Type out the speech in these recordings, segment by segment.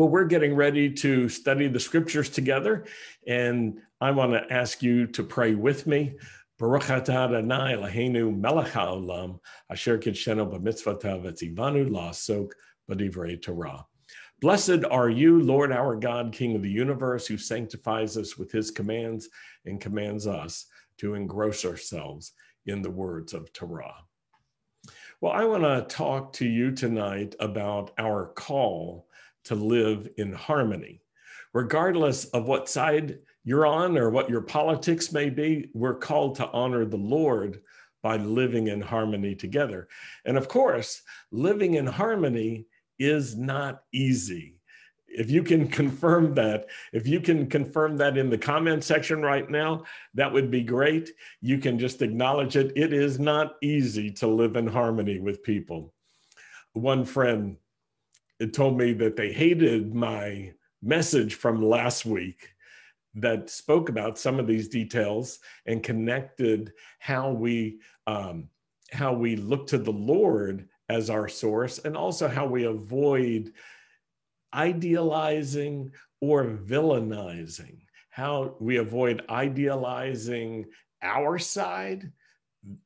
Well, we're getting ready to study the scriptures together, and I want to ask you to pray with me. Blessed are you, Lord our God, King of the universe, who sanctifies us with his commands and commands us to engross ourselves in the words of Torah. Well, I want to talk to you tonight about our call to live in harmony. Regardless of what side you're on or what your politics may be, we're called to honor the Lord by living in harmony together. And of course, living in harmony is not easy. If you can confirm that, if you can confirm that in the comment section right now, that would be great. You can just acknowledge it. It is not easy to live in harmony with people. One friend it told me that they hated my message from last week that spoke about some of these details and connected how we um, how we look to the Lord as our source and also how we avoid idealizing or villainizing how we avoid idealizing our side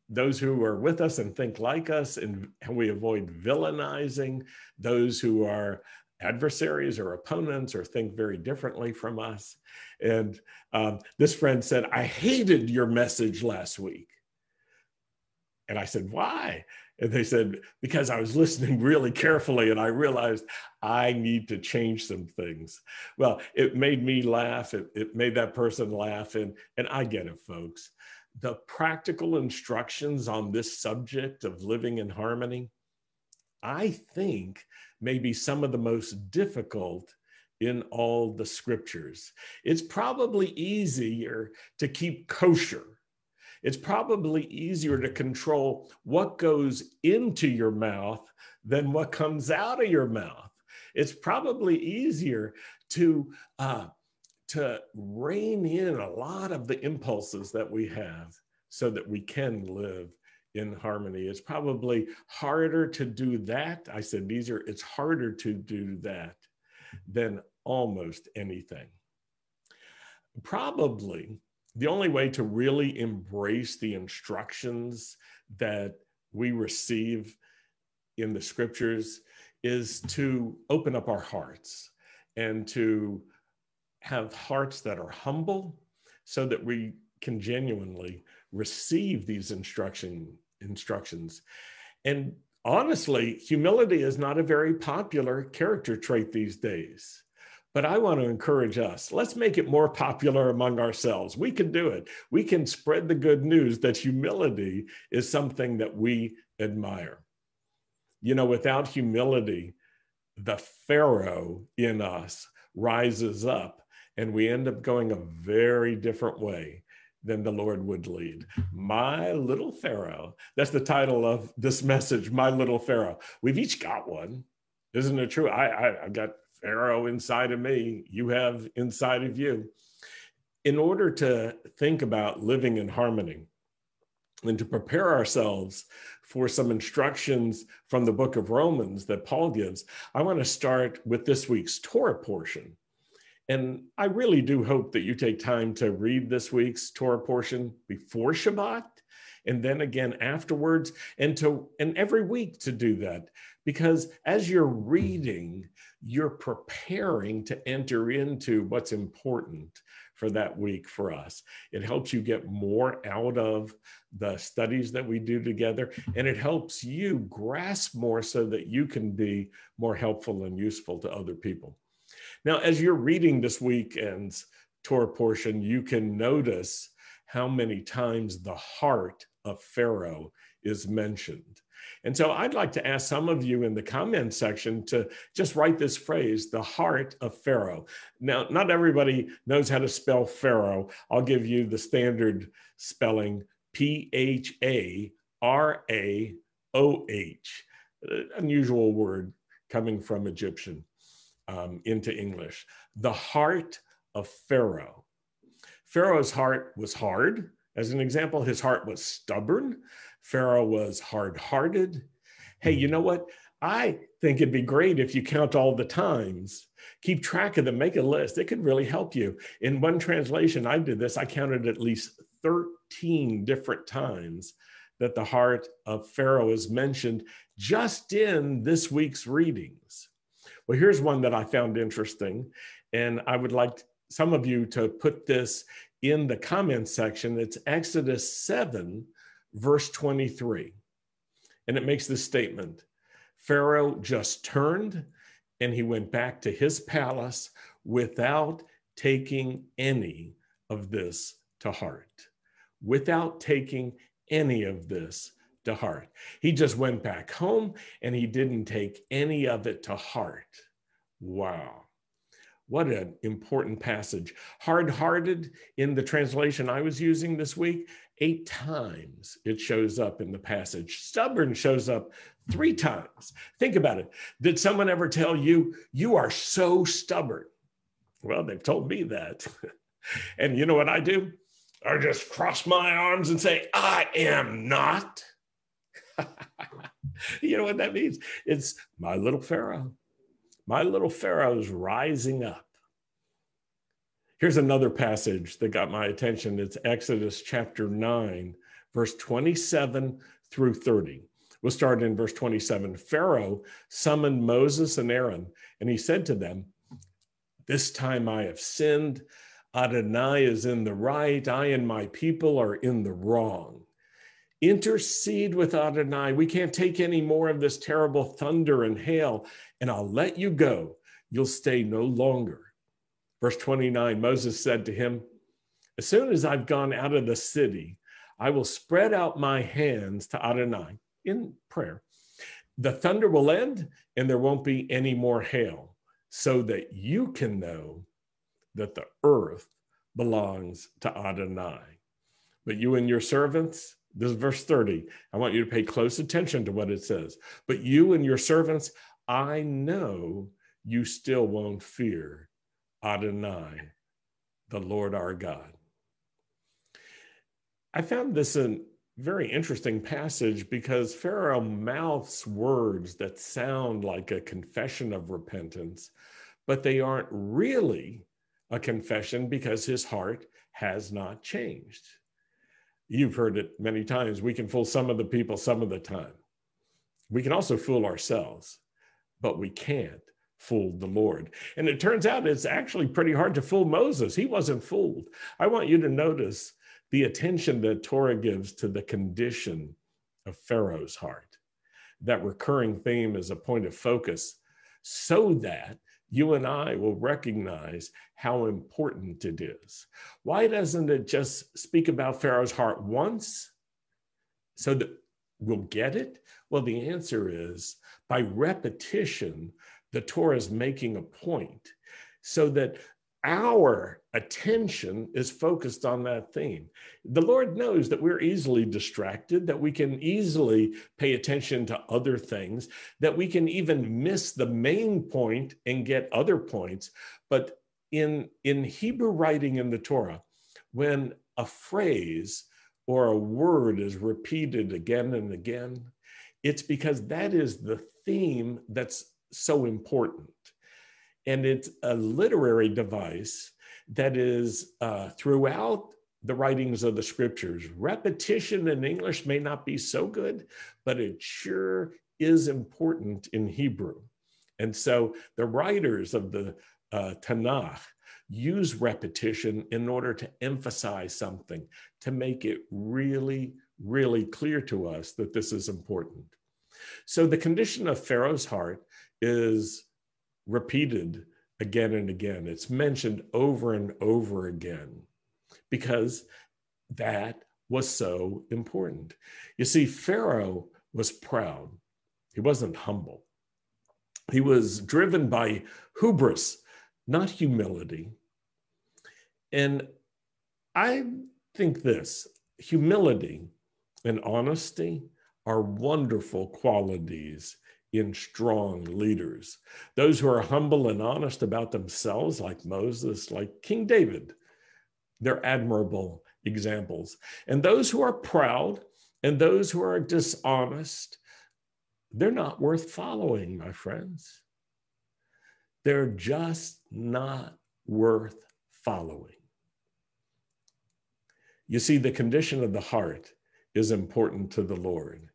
those who are with us and think like us, and we avoid villainizing those who are adversaries or opponents or think very differently from us. And um, this friend said, I hated your message last week. And I said, Why? And they said, Because I was listening really carefully and I realized I need to change some things. Well, it made me laugh. It, it made that person laugh. And, and I get it, folks the practical instructions on this subject of living in harmony, I think, may be some of the most difficult in all the scriptures. It's probably easier to keep kosher. It's probably easier to control what goes into your mouth than what comes out of your mouth. It's probably easier to uh, to rein in a lot of the impulses that we have so that we can live in harmony. It's probably harder to do that. I said, are, it's harder to do that than almost anything. Probably the only way to really embrace the instructions that we receive in the scriptures is to open up our hearts and to have hearts that are humble so that we can genuinely receive these instruction instructions. And honestly humility is not a very popular character trait these days but i want to encourage us let's make it more popular among ourselves. We can do it. We can spread the good news that humility is something that we admire. You know without humility the pharaoh in us rises up and we end up going a very different way than the Lord would lead. My little Pharaoh. That's the title of this message, My Little Pharaoh. We've each got one. Isn't it true? I, I, I've got Pharaoh inside of me. You have inside of you. In order to think about living in harmony and to prepare ourselves for some instructions from the book of Romans that Paul gives, I want to start with this week's Torah portion. And I really do hope that you take time to read this week's Torah portion before Shabbat and then again afterwards and to and every week to do that. Because as you're reading you're preparing to enter into what's important for that week for us. It helps you get more out of the studies that we do together and it helps you grasp more so that you can be more helpful and useful to other people now, as you're reading this weekend's Torah portion, you can notice how many times the heart of Pharaoh is mentioned. And so I'd like to ask some of you in the comment section to just write this phrase, the heart of Pharaoh. Now, not everybody knows how to spell Pharaoh. I'll give you the standard spelling P H A R A O H, unusual word coming from Egyptian um, into English. The heart of Pharaoh. Pharaoh's heart was hard. As an example, his heart was stubborn. Pharaoh was hard hearted. Hey, you know what? I think it'd be great if you count all the times. Keep track of them, make a list. It could really help you. In one translation, I did this, I counted at least 13 different times that the heart of Pharaoh is mentioned just in this week's readings. Well, here's one that I found interesting, and I would like some of you to put this in the comments section. It's Exodus 7, verse 23. And it makes this statement Pharaoh just turned and he went back to his palace without taking any of this to heart. Without taking any of this to heart. He just went back home and he didn't take any of it to heart. Wow. What an important passage. Hard hearted in the translation I was using this week, eight times it shows up in the passage. Stubborn shows up three times. Think about it. Did someone ever tell you, you are so stubborn? Well, they've told me that. and you know what I do? I just cross my arms and say, I am not. you know what that means? It's my little Pharaoh. My little Pharaoh is rising up. Here's another passage that got my attention. It's Exodus chapter 9, verse 27 through 30. We'll start in verse 27. Pharaoh summoned Moses and Aaron, and he said to them, This time I have sinned. Adonai is in the right. I and my people are in the wrong. Intercede with Adonai. We can't take any more of this terrible thunder and hail, and I'll let you go. You'll stay no longer. Verse 29 Moses said to him, As soon as I've gone out of the city, I will spread out my hands to Adonai in prayer. The thunder will end, and there won't be any more hail, so that you can know that the earth belongs to Adonai. But you and your servants, this is verse 30. I want you to pay close attention to what it says. But you and your servants, I know you still won't fear Adonai, the Lord our God. I found this a very interesting passage because Pharaoh mouths words that sound like a confession of repentance, but they aren't really a confession because his heart has not changed. You've heard it many times. We can fool some of the people some of the time. We can also fool ourselves, but we can't fool the Lord. And it turns out it's actually pretty hard to fool Moses. He wasn't fooled. I want you to notice the attention that Torah gives to the condition of Pharaoh's heart. That recurring theme is a point of focus so that you and I will recognize how important it is. Why doesn't it just speak about Pharaoh's heart once so that we'll get it? Well, the answer is by repetition, the Torah is making a point so that our attention is focused on that theme. The Lord knows that we're easily distracted, that we can easily pay attention to other things, that we can even miss the main point and get other points. But in, in Hebrew writing in the Torah, when a phrase or a word is repeated again and again, it's because that is the theme that's so important. And it's a literary device that is uh, throughout the writings of the scriptures. Repetition in English may not be so good, but it sure is important in Hebrew. And so the writers of the uh, Tanakh use repetition in order to emphasize something, to make it really, really clear to us that this is important. So the condition of Pharaoh's heart is repeated again and again. It's mentioned over and over again because that was so important. You see, Pharaoh was proud, he wasn't humble. He was driven by hubris, not humility. And I think this humility and honesty are wonderful qualities in strong leaders. Those who are humble and honest about themselves, like Moses, like King David, they're admirable examples. And those who are proud and those who are dishonest, they're not worth following, my friends. They're just not worth following. You see, the condition of the heart is important to the Lord.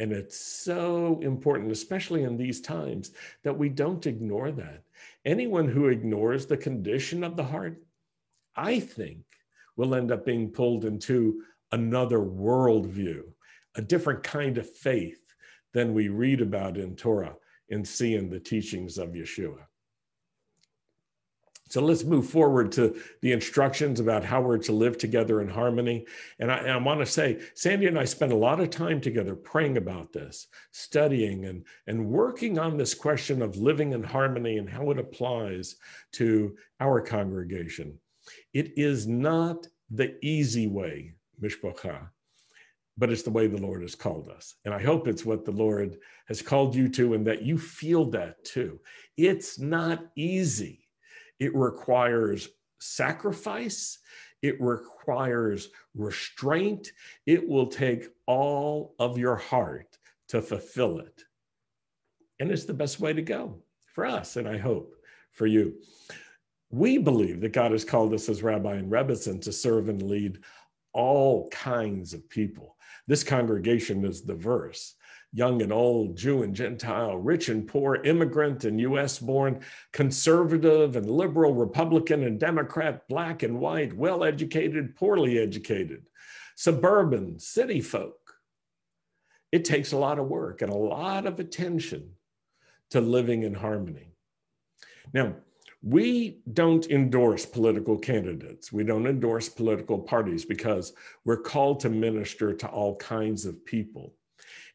And it's so important, especially in these times, that we don't ignore that. Anyone who ignores the condition of the heart, I think, will end up being pulled into another worldview, a different kind of faith than we read about in Torah and see in the teachings of Yeshua. So let's move forward to the instructions about how we're to live together in harmony. And I, I, want to say, Sandy and I spent a lot of time together praying about this, studying and, and working on this question of living in harmony and how it applies to our congregation. It is not the easy way, Mishpocha, but it's the way the Lord has called us. And I hope it's what the Lord has called you to and that you feel that too. It's not easy it requires sacrifice. It requires restraint. It will take all of your heart to fulfill it. And it's the best way to go for us, and I hope for you. We believe that God has called us as Rabbi and Rebbetzin to serve and lead all kinds of people. This congregation is diverse young and old, Jew and Gentile, rich and poor, immigrant and US born, conservative and liberal, Republican and Democrat, black and white, well educated, poorly educated, suburban, city folk. It takes a lot of work and a lot of attention to living in harmony. Now, we don't endorse political candidates. We don't endorse political parties because we're called to minister to all kinds of people.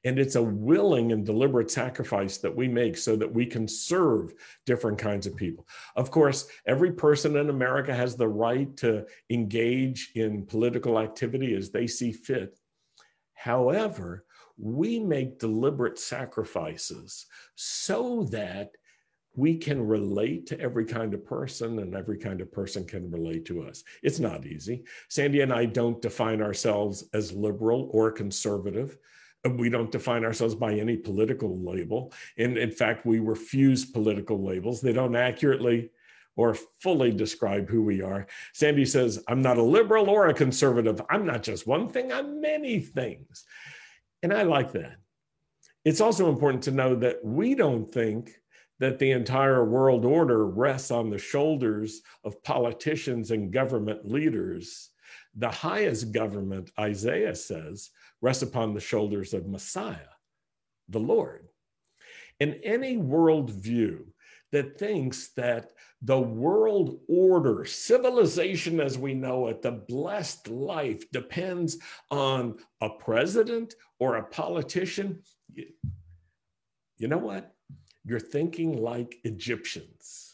And it's a willing and deliberate sacrifice that we make so that we can serve different kinds of people. Of course, every person in America has the right to engage in political activity as they see fit. However, we make deliberate sacrifices so that we can relate to every kind of person and every kind of person can relate to us. It's not easy. Sandy and I don't define ourselves as liberal or conservative we don't define ourselves by any political label. And in fact, we refuse political labels. They don't accurately or fully describe who we are. Sandy says, I'm not a liberal or a conservative. I'm not just one thing, I'm many things. And I like that. It's also important to know that we don't think that the entire world order rests on the shoulders of politicians and government leaders. The highest government, Isaiah says, rests upon the shoulders of Messiah, the Lord. In any worldview that thinks that the world order, civilization as we know it, the blessed life depends on a president or a politician, you, you know what? You're thinking like Egyptians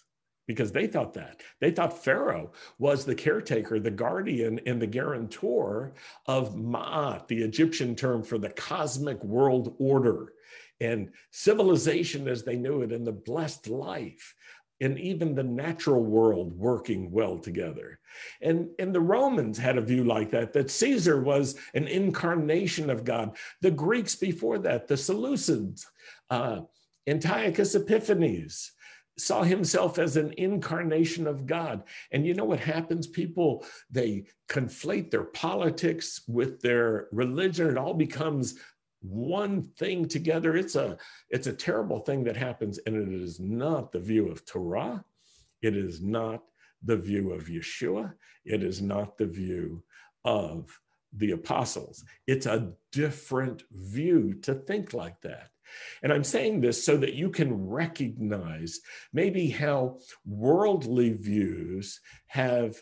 because they thought that. They thought Pharaoh was the caretaker, the guardian, and the guarantor of Ma'at, the Egyptian term for the cosmic world order and civilization as they knew it, and the blessed life. And even the natural world working well together. And, and the Romans had a view like that, that Caesar was an incarnation of God. The Greeks before that, the Seleucids, uh, Antiochus Epiphanes, saw himself as an incarnation of God. And you know what happens? People, they conflate their politics with their religion. It all becomes one thing together. It's a, it's a terrible thing that happens. And it is not the view of Torah. It is not the view of Yeshua. It is not the view of the apostles. It's a different view to think like that. And I'm saying this so that you can recognize maybe how worldly views have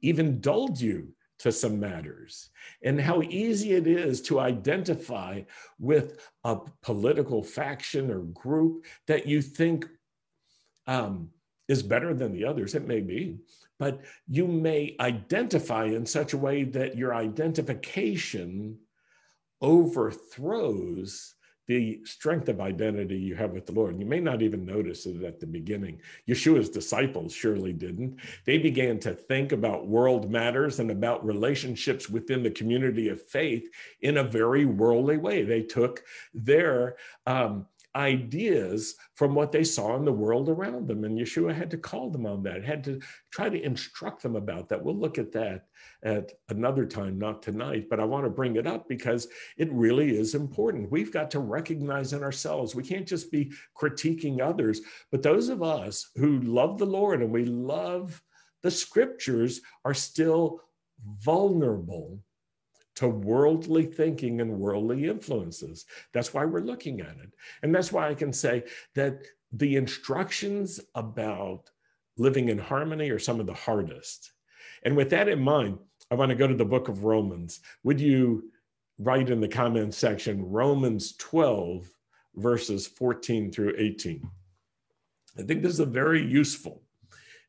even dulled you to some matters and how easy it is to identify with a political faction or group that you think um, is better than the others. It may be, but you may identify in such a way that your identification overthrows the strength of identity you have with the Lord. You may not even notice it at the beginning. Yeshua's disciples surely didn't. They began to think about world matters and about relationships within the community of faith in a very worldly way. They took their um, ideas from what they saw in the world around them. And Yeshua had to call them on that, had to try to instruct them about that. We'll look at that at another time, not tonight, but I want to bring it up because it really is important. We've got to recognize in ourselves, we can't just be critiquing others, but those of us who love the Lord and we love the scriptures are still vulnerable to worldly thinking and worldly influences. That's why we're looking at it. And that's why I can say that the instructions about living in harmony are some of the hardest. And with that in mind, I want to go to the book of Romans. Would you write in the comments section Romans 12, verses 14 through 18? I think this is a very useful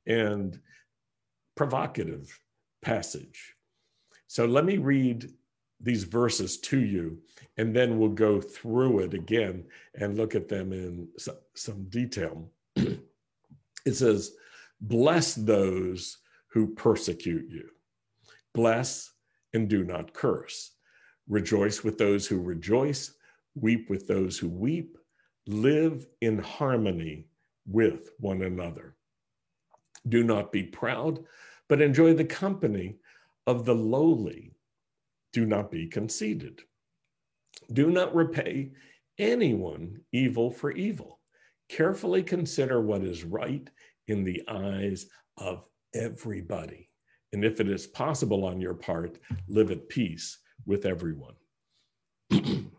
and provocative passage. So let me read these verses to you, and then we'll go through it again and look at them in some detail. it says, Bless those who persecute you, bless and do not curse. Rejoice with those who rejoice, weep with those who weep, live in harmony with one another. Do not be proud, but enjoy the company of the lowly. Do not be conceited. Do not repay anyone evil for evil. Carefully consider what is right in the eyes of everybody. And if it is possible on your part, live at peace with everyone.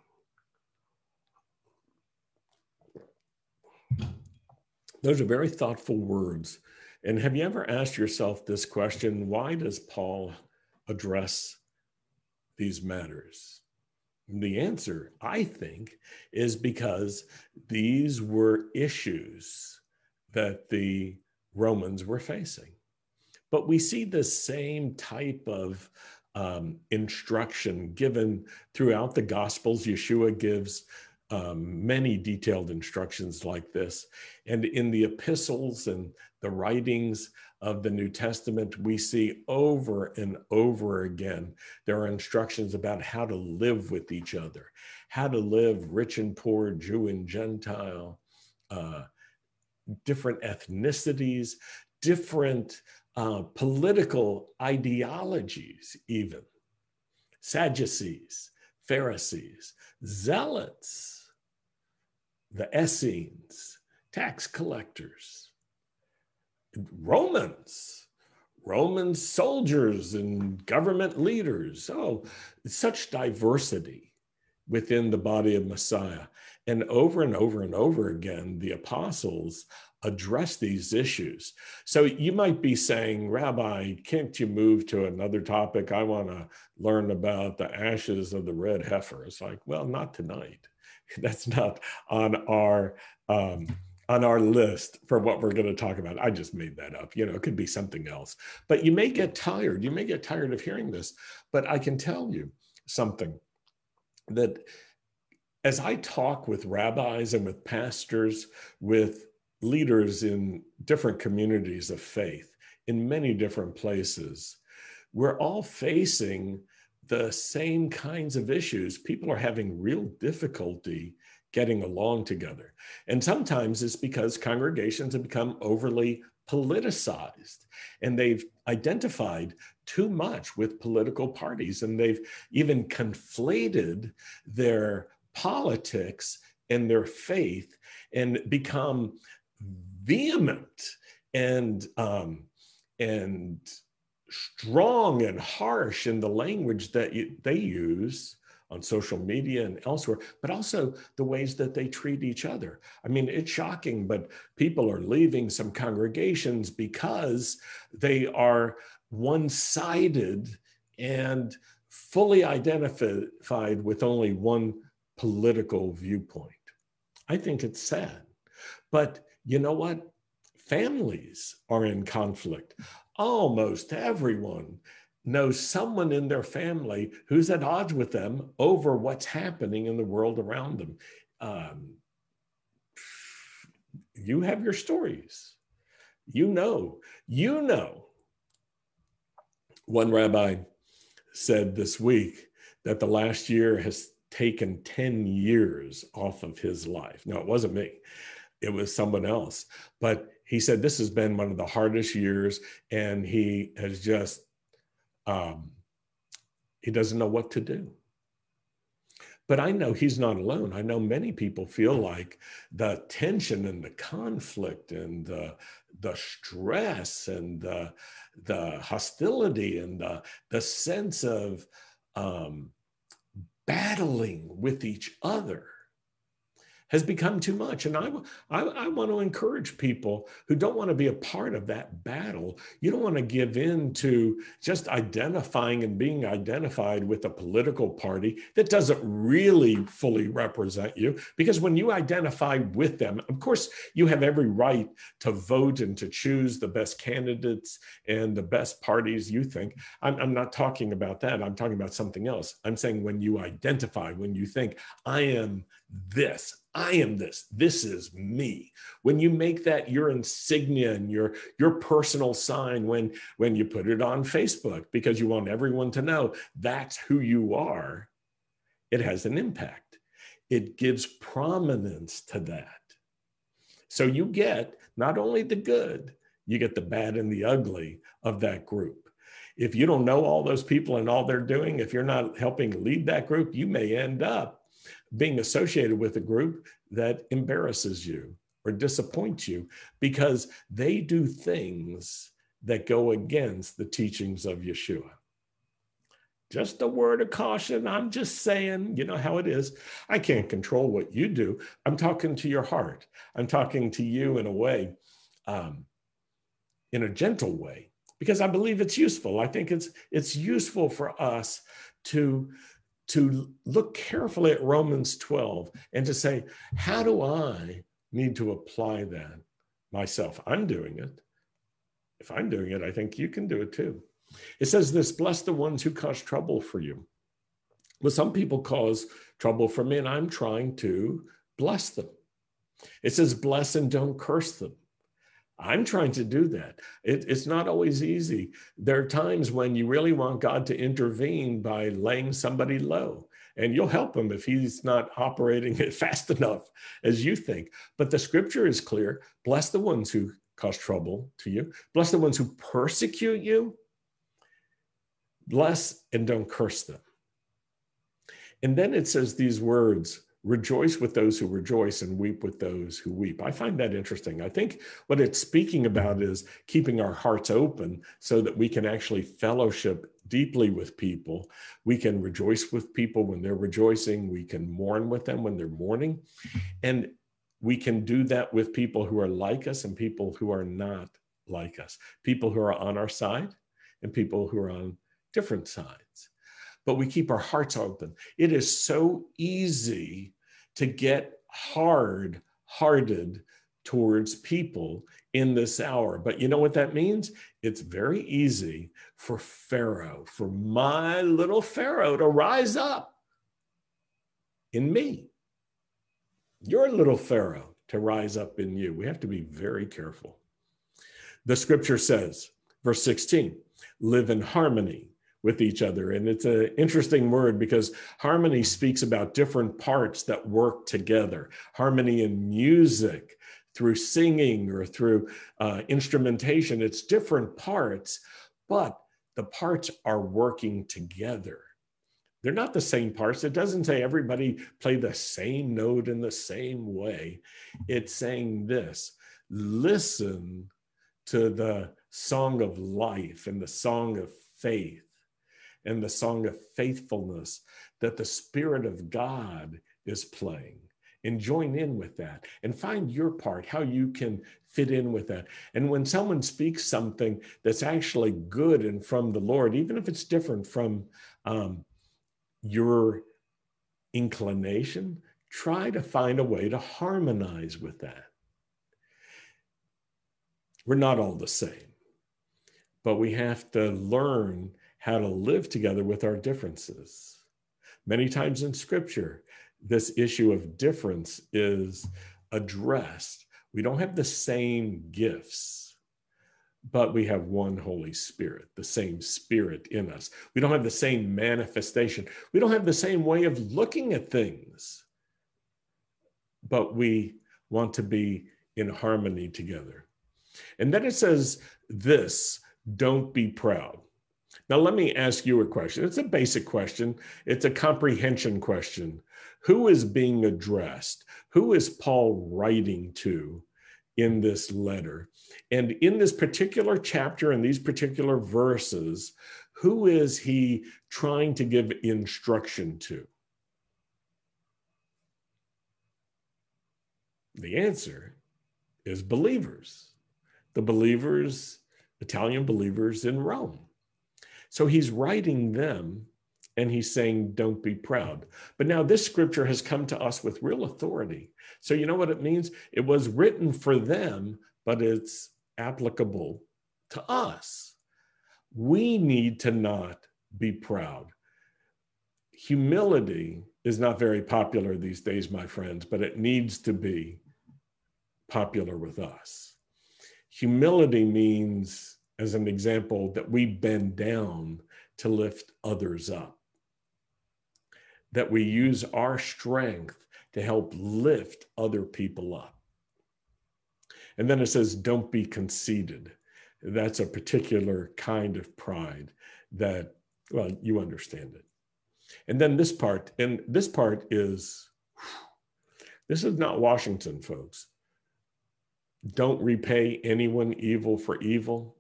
Those are very thoughtful words. And have you ever asked yourself this question why does Paul address these matters? The answer, I think, is because these were issues that the Romans were facing. But we see the same type of um, instruction given throughout the Gospels. Yeshua gives um, many detailed instructions like this. And in the epistles and the writings of the New Testament, we see over and over again there are instructions about how to live with each other, how to live rich and poor, Jew and Gentile, uh, different ethnicities, different uh, political ideologies, even Sadducees, Pharisees, Zealots, the Essenes, tax collectors Romans, Roman soldiers and government leaders. Oh, such diversity within the body of Messiah. And over and over and over again, the apostles address these issues. So you might be saying, Rabbi, can't you move to another topic? I want to learn about the ashes of the red heifer. It's like, well, not tonight. That's not on our um, on our list for what we're going to talk about. I just made that up. You know, it could be something else. But you may get tired. You may get tired of hearing this. But I can tell you something that as I talk with rabbis and with pastors, with leaders in different communities of faith in many different places, we're all facing the same kinds of issues. People are having real difficulty getting along together. And sometimes it's because congregations have become overly politicized and they've identified too much with political parties and they've even conflated their politics and their faith and become vehement and um, and strong and harsh in the language that you, they use on social media and elsewhere, but also the ways that they treat each other. I mean, it's shocking, but people are leaving some congregations because they are one sided and fully identified with only one political viewpoint. I think it's sad. But you know what? Families are in conflict. Almost everyone knows someone in their family who's at odds with them over what's happening in the world around them. um, you have your stories. You know, you know. One rabbi said this week that the last year has taken 10 years off of his life. No, it wasn't me, it was someone else. But he said this has been one of the hardest years, and he has just, um, he doesn't know what to do. But I know he's not alone. I know many people feel like the tension and the conflict and the, the stress and the, the hostility and the, the sense of um, battling with each other has become too much. And I, I, I, want to encourage people who don't want to be a part of that battle. You don't want to give in to just identifying and being identified with a political party that doesn't really fully represent you. Because when you identify with them, of course, you have every right to vote and to choose the best candidates and the best parties you think. I'm, I'm not talking about that. I'm talking about something else. I'm saying when you identify, when you think, I am this, I am this. This is me. When you make that your insignia and your your personal sign when when you put it on Facebook because you want everyone to know that's who you are, it has an impact. It gives prominence to that. So you get not only the good, you get the bad and the ugly of that group. If you don't know all those people and all they're doing, if you're not helping lead that group, you may end up being associated with a group that embarrasses you or disappoints you because they do things that go against the teachings of Yeshua. Just a word of caution. I'm just saying, you know how it is. I can't control what you do. I'm talking to your heart. I'm talking to you in a way, um, in a gentle way, because I believe it's useful. I think it's it's useful for us to to look carefully at Romans 12 and to say, how do I need to apply that myself? I'm doing it. If I'm doing it, I think you can do it too. It says this bless the ones who cause trouble for you. Well, some people cause trouble for me, and I'm trying to bless them. It says bless and don't curse them. I'm trying to do that. It, it's not always easy. There are times when you really want God to intervene by laying somebody low, and you'll help him if he's not operating it fast enough as you think. But the scripture is clear bless the ones who cause trouble to you, bless the ones who persecute you, bless and don't curse them. And then it says these words rejoice with those who rejoice and weep with those who weep. I find that interesting. I think what it's speaking about is keeping our hearts open so that we can actually fellowship deeply with people. We can rejoice with people when they're rejoicing, we can mourn with them when they're mourning. And we can do that with people who are like us and people who are not like us, people who are on our side and people who are on different sides but we keep our hearts open. It is so easy to get hard hearted towards people in this hour. But you know what that means? It's very easy for Pharaoh, for my little Pharaoh to rise up in me. Your little Pharaoh to rise up in you. We have to be very careful. The scripture says, verse 16, live in harmony with each other. And it's an interesting word because harmony speaks about different parts that work together. Harmony in music, through singing or through uh, instrumentation, it's different parts, but the parts are working together. They're not the same parts. It doesn't say everybody play the same note in the same way. It's saying this listen to the song of life and the song of faith and the song of faithfulness that the Spirit of God is playing. And join in with that and find your part, how you can fit in with that. And when someone speaks something that's actually good and from the Lord, even if it's different from um, your inclination, try to find a way to harmonize with that. We're not all the same, but we have to learn how to live together with our differences. Many times in scripture, this issue of difference is addressed. We don't have the same gifts, but we have one Holy Spirit, the same Spirit in us. We don't have the same manifestation. We don't have the same way of looking at things, but we want to be in harmony together. And then it says this don't be proud. Now, let me ask you a question. It's a basic question, it's a comprehension question. Who is being addressed? Who is Paul writing to in this letter? And in this particular chapter, in these particular verses, who is he trying to give instruction to? The answer is believers, the believers, Italian believers in Rome. So he's writing them and he's saying, Don't be proud. But now this scripture has come to us with real authority. So you know what it means? It was written for them, but it's applicable to us. We need to not be proud. Humility is not very popular these days, my friends, but it needs to be popular with us. Humility means as an example, that we bend down to lift others up, that we use our strength to help lift other people up. And then it says, don't be conceited. That's a particular kind of pride that, well, you understand it. And then this part, and this part is, this is not Washington, folks. Don't repay anyone evil for evil.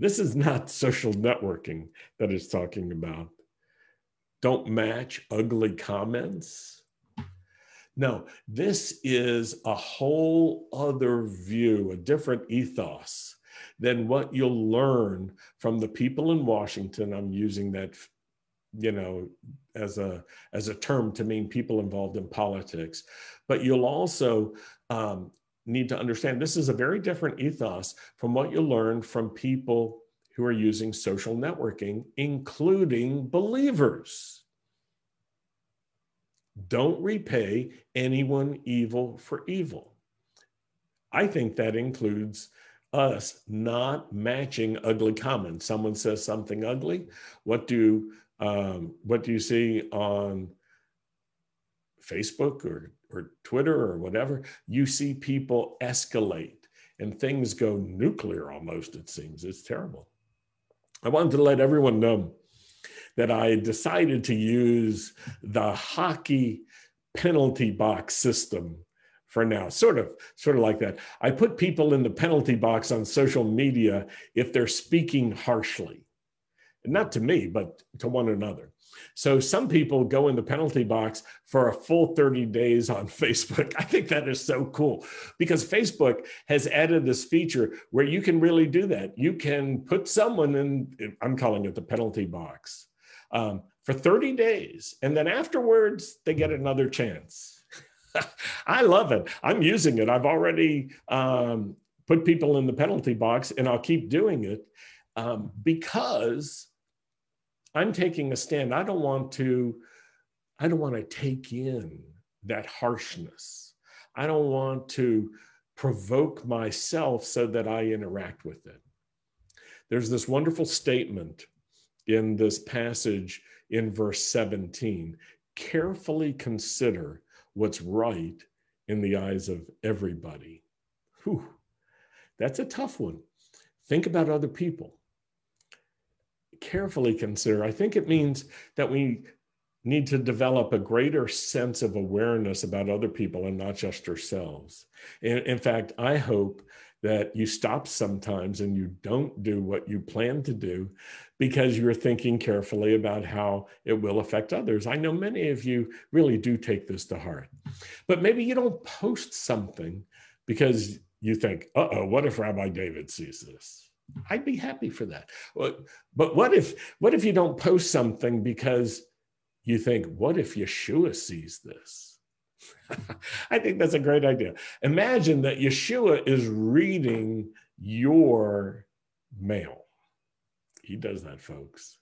This is not social networking that talking about. Don't match ugly comments. No, this is a whole other view, a different ethos than what you'll learn from the people in Washington. I'm using that, you know, as a as a term to mean people involved in politics, but you'll also um, need to understand this is a very different ethos from what you learn from people who are using social networking, including believers. Don't repay anyone evil for evil. I think that includes us not matching ugly comments. Someone says something ugly. What do um, what do you see on Facebook or or Twitter or whatever, you see people escalate and things go nuclear almost, it seems. It's terrible. I wanted to let everyone know that I decided to use the hockey penalty box system for now sort of sort of like that i put people in the penalty box on social media if they're speaking harshly not to me but to one another so some people go in the penalty box for a full 30 days on Facebook. I think that is so cool because Facebook has added this feature where you can really do that. You can put someone in, I'm calling it the penalty box, um, for 30 days. And then afterwards, they get another chance. I love it. I'm using it. I've already um, put people in the penalty box and I'll keep doing it um, because I'm taking a stand. I don't want to, I don't want to take in that harshness. I don't want to provoke myself so that I interact with it. There's this wonderful statement in this passage in verse 17 carefully consider what's right in the eyes of everybody. Whew, that's a tough one. Think about other people carefully consider. I think it means that we need to develop a greater sense of awareness about other people and not just ourselves. In, in, fact, I hope that you stop sometimes and you don't do what you plan to do because you're thinking carefully about how it will affect others. I know many of you really do take this to heart, but maybe you don't post something because you think, uh oh, what if Rabbi David sees this? I'd be happy for that. But what if what if you don't post something because you think, what if Yeshua sees this? I think that's a great idea. Imagine that Yeshua is reading your mail. He does that, folks.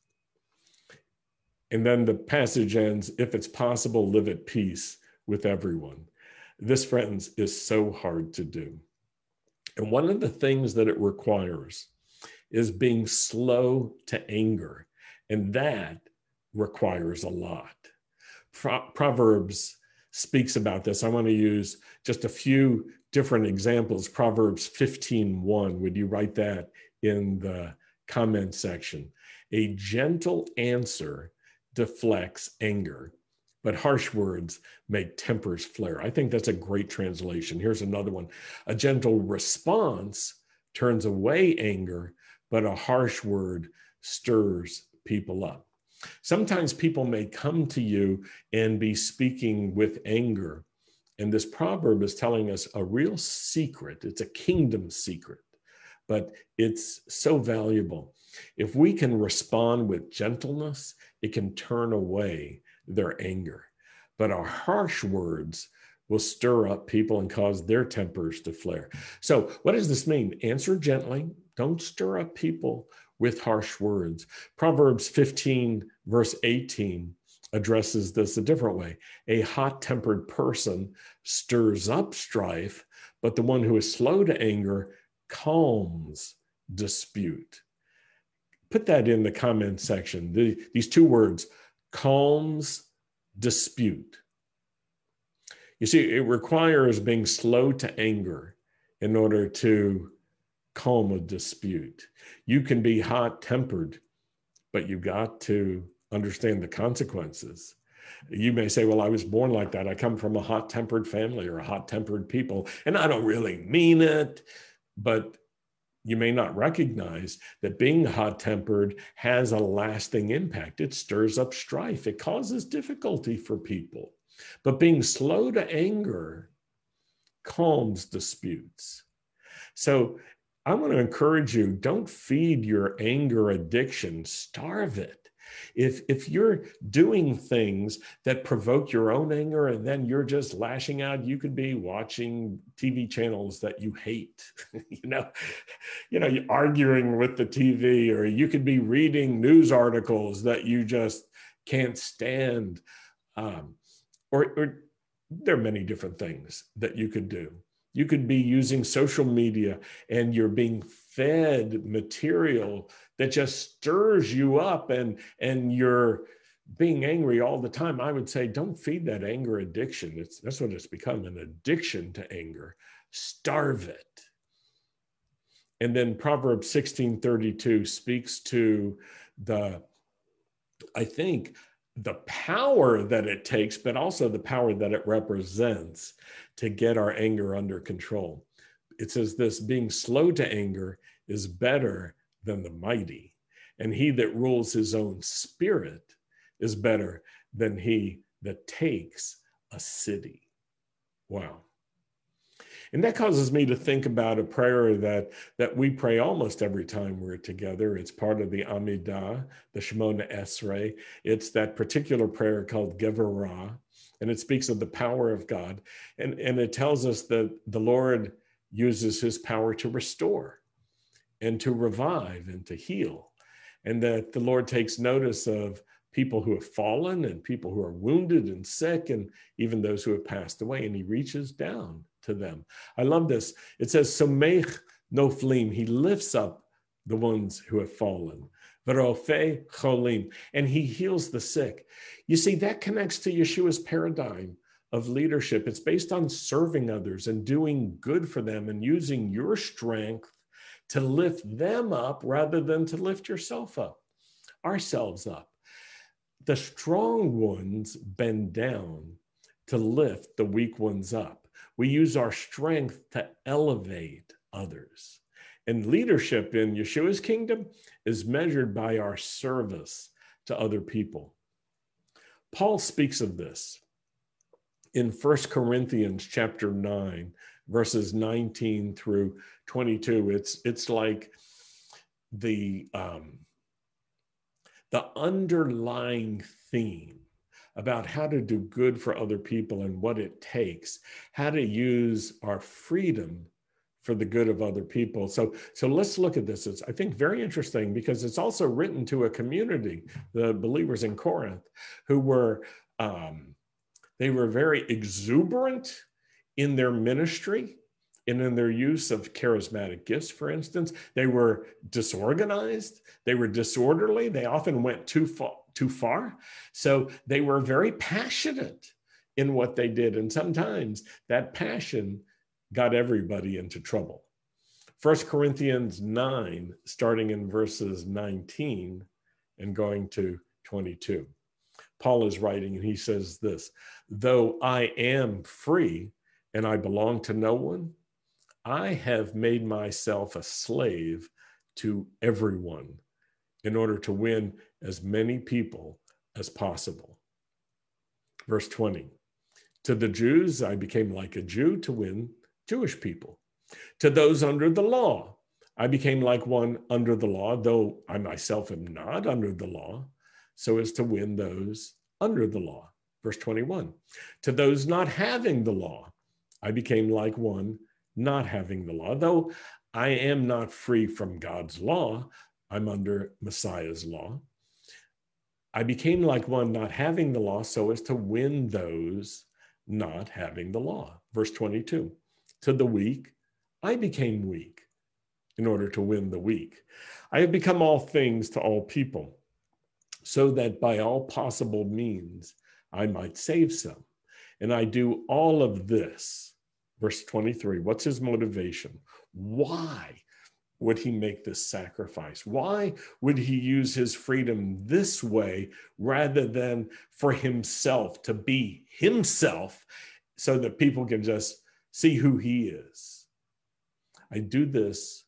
And then the passage ends if it's possible, live at peace with everyone. This, friends, is so hard to do. And one of the things that it requires is being slow to anger. And that requires a lot. Pro- Proverbs speaks about this. I want to use just a few different examples. Proverbs 15:1. Would you write that in the comment section? A gentle answer deflects anger, but harsh words make tempers flare. I think that's a great translation. Here's another one. A gentle response turns away anger, but a harsh word stirs people up. Sometimes people may come to you and be speaking with anger. And this proverb is telling us a real secret. It's a kingdom secret, but it's so valuable. If we can respond with gentleness, it can turn away their anger. But our harsh words will stir up people and cause their tempers to flare. So, what does this mean? Answer gently. Don't stir up people with harsh words. Proverbs 15, verse 18, addresses this a different way. A hot tempered person stirs up strife, but the one who is slow to anger calms dispute. Put that in the comment section. The, these two words, calms dispute. You see, it requires being slow to anger in order to calm a dispute. You can be hot tempered, but you got to understand the consequences. You may say, Well, I was born like that. I come from a hot tempered family or a hot tempered people, and I don't really mean it. But you may not recognize that being hot tempered has a lasting impact. It stirs up strife, it causes difficulty for people. But being slow to anger calms disputes. So I want to encourage you don't feed your anger addiction, starve it. If, if you're doing things that provoke your own anger and then you're just lashing out, you could be watching TV channels that you hate, you know, you know, you're arguing with the TV, or you could be reading news articles that you just can't stand. Um, or, or there are many different things that you could do. You could be using social media and you're being fed material that just stirs you up and and you're being angry all the time. I would say don't feed that anger addiction. It's that's what it's become an addiction to anger. Starve it. And then Proverbs 16:32 speaks to the I think the power that it takes, but also the power that it represents to get our anger under control. It says this being slow to anger is better than the mighty, and he that rules his own spirit is better than he that takes a city. Wow. And that causes me to think about a prayer that, that we pray almost every time we're together. It's part of the Amidah, the Shemona Esrei. It's that particular prayer called Gevurah, and it speaks of the power of God. And, and it tells us that the Lord uses his power to restore and to revive and to heal. And that the Lord takes notice of people who have fallen and people who are wounded and sick and even those who have passed away. And he reaches down to them. I love this. It says, Somech noflim. He lifts up the ones who have fallen. Cholim. And he heals the sick. You see, that connects to Yeshua's paradigm of leadership. It's based on serving others and doing good for them and using your strength to lift them up rather than to lift yourself up, ourselves up. The strong ones bend down to lift the weak ones up. We use our strength to elevate others. And leadership in Yeshua's kingdom is measured by our service to other people. Paul speaks of this in First Corinthians chapter 9, verses 19 through 22. It's, it's like the, um, the underlying theme about how to do good for other people and what it takes, how to use our freedom for the good of other people. So, so let's look at this. It's, I think, very interesting because it's also written to a community, the believers in Corinth, who were um, they were very exuberant in their ministry and in their use of charismatic gifts, for instance. They were disorganized, they were disorderly, they often went too far, too far. So they were very passionate in what they did. And sometimes that passion got everybody into trouble. First Corinthians 9, starting in verses 19 and going to 22. Paul is writing and he says this Though I am free and I belong to no one, I have made myself a slave to everyone in order to win as many people as possible. Verse 20 To the Jews, I became like a Jew to win Jewish people. To those under the law, I became like one under the law, though I myself am not under the law, so as to win those under the law. Verse 21 To those not having the law, I became like one not having the law, though I am not free from God's law, I'm under Messiah's law. I became like one not having the law so as to win those not having the law. Verse 22 To the weak, I became weak in order to win the weak. I have become all things to all people so that by all possible means I might save some. And I do all of this. Verse 23 What's his motivation? Why would he make this sacrifice? Why would he use his freedom this way rather than for himself to be himself so that people can just see who he is? I do this,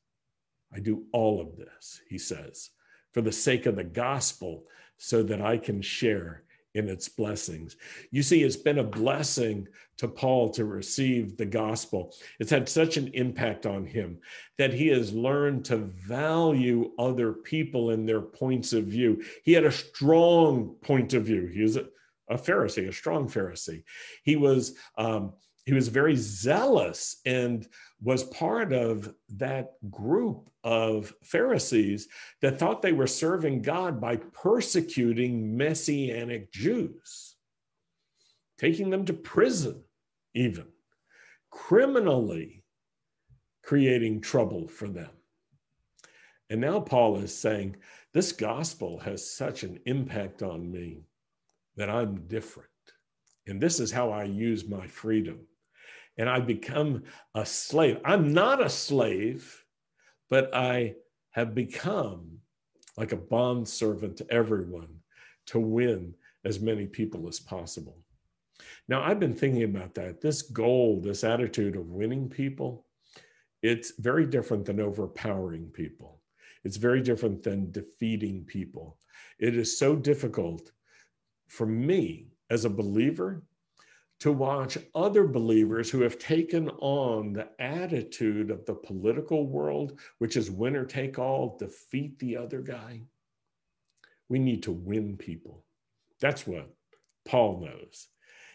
I do all of this, he says, for the sake of the gospel so that I can share in its blessings. You see, it's been a blessing to Paul to receive the gospel. It's had such an impact on him that he has learned to value other people and their points of view. He had a strong point of view. He was a, a Pharisee, a strong Pharisee. He was um, he was very zealous and was part of that group of Pharisees that thought they were serving God by persecuting Messianic Jews, taking them to prison, even criminally creating trouble for them. And now Paul is saying, This gospel has such an impact on me that I'm different. And this is how I use my freedom and I become a slave. I'm not a slave, but I have become like a bond servant to everyone to win as many people as possible. Now, I've been thinking about that. This goal, this attitude of winning people, it's very different than overpowering people. It's very different than defeating people. It is so difficult for me as a believer to watch other believers who have taken on the attitude of the political world, which is winner take all, defeat the other guy. We need to win people. That's what Paul knows.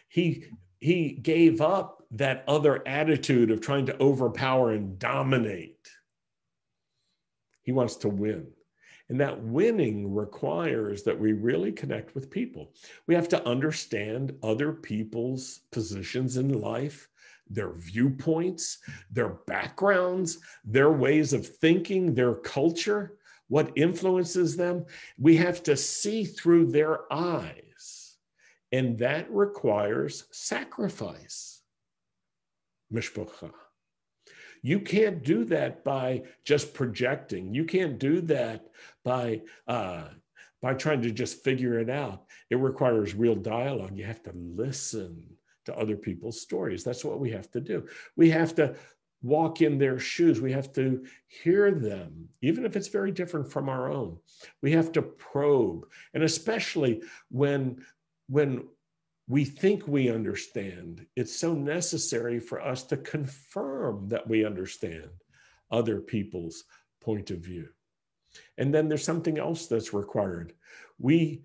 He he gave up that other attitude of trying to overpower and dominate. He wants to win. And that winning requires that we really connect with people. We have to understand other people's positions in life, their viewpoints, their backgrounds, their ways of thinking, their culture, what influences them. We have to see through their eyes. And that requires sacrifice. Mishpocha. You can't do that by just projecting. You can't do that by uh, by trying to just figure it out. It requires real dialogue. You have to listen to other people's stories. That's what we have to do. We have to walk in their shoes. We have to hear them, even if it's very different from our own. We have to probe, and especially when when we think we understand. It's so necessary for us to confirm that we understand other people's point of view. And then there's something else that's required. We,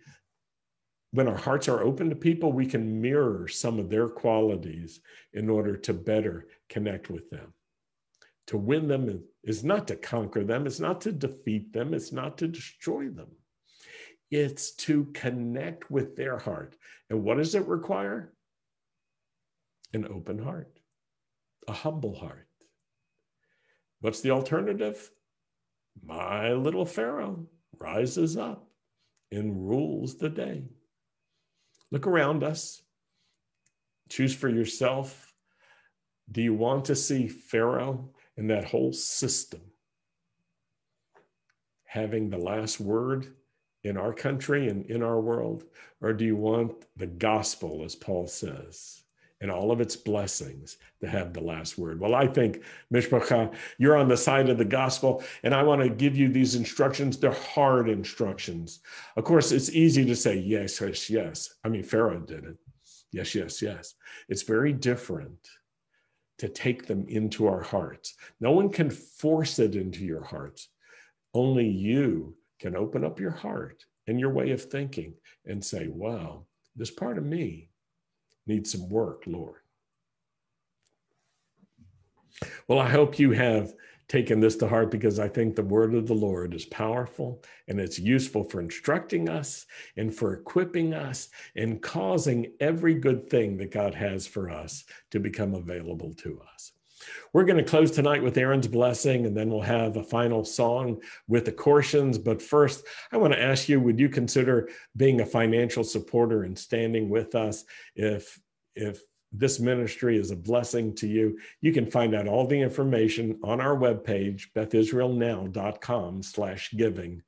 when our hearts are open to people, we can mirror some of their qualities in order to better connect with them, To win them is not to conquer them, it's not to defeat them, it's not to destroy them. It's to connect with their heart. And what does it require? An open heart, a humble heart. What's the alternative? My little Pharaoh rises up and rules the day. Look around us. Choose for yourself. Do you want to see Pharaoh and that whole system having the last word in our country and in our world? Or do you want the gospel, as Paul says, and all of its blessings to have the last word. Well, I think, Mishpacha, you're on the side of the gospel, and I want to give you these instructions. They're hard instructions. Of course, it's easy to say, yes, yes, yes. I mean, Pharaoh did it. Yes, yes, yes. It's very different to take them into our hearts. No one can force it into your hearts. Only you can open up your heart and your way of thinking and say, wow, this part of me need some work, Lord. Well, I hope you have taken this to heart because I think the word of the Lord is powerful and it's useful for instructing us and for equipping us and causing every good thing that God has for us to become available to us. We're going to close tonight with Aaron's blessing, and then we'll have a final song with the Korshins. But first, I want to ask you would you consider being a financial supporter and standing with us if, if this ministry is a blessing to you? You can find out all the information on our webpage, bethisraelnow.com slash giving.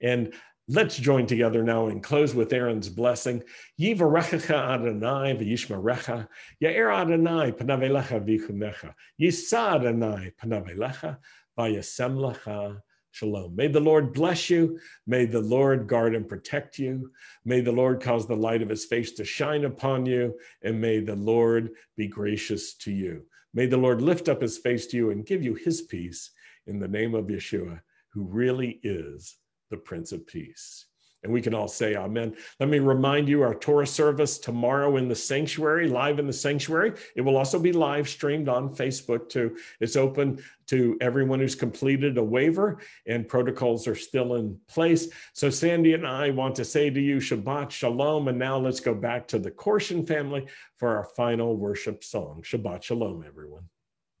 And Let's join together now and close with Aaron's blessing. Yivarechecha Adonai v'yishmarecha. Ya'er Adonai panavelecha v'chunecha. Yisa Adonai panavelecha v'yasem lecha shalom. May the Lord bless you. May the Lord guard and protect you. May the Lord cause the light of his face to shine upon you. And may the Lord be gracious to you. May the Lord lift up his face to you and give you his peace in the name of Yeshua, who really is the Prince of Peace. And we can all say amen. Let me remind you our Torah service tomorrow in the sanctuary, live in the sanctuary. It will also be live streamed on Facebook too. It's open to everyone who's completed a waiver and protocols are still in place. So Sandy and I want to say to you Shabbat Shalom. And now let's go back to the Korshin family for our final worship song. Shabbat Shalom, everyone.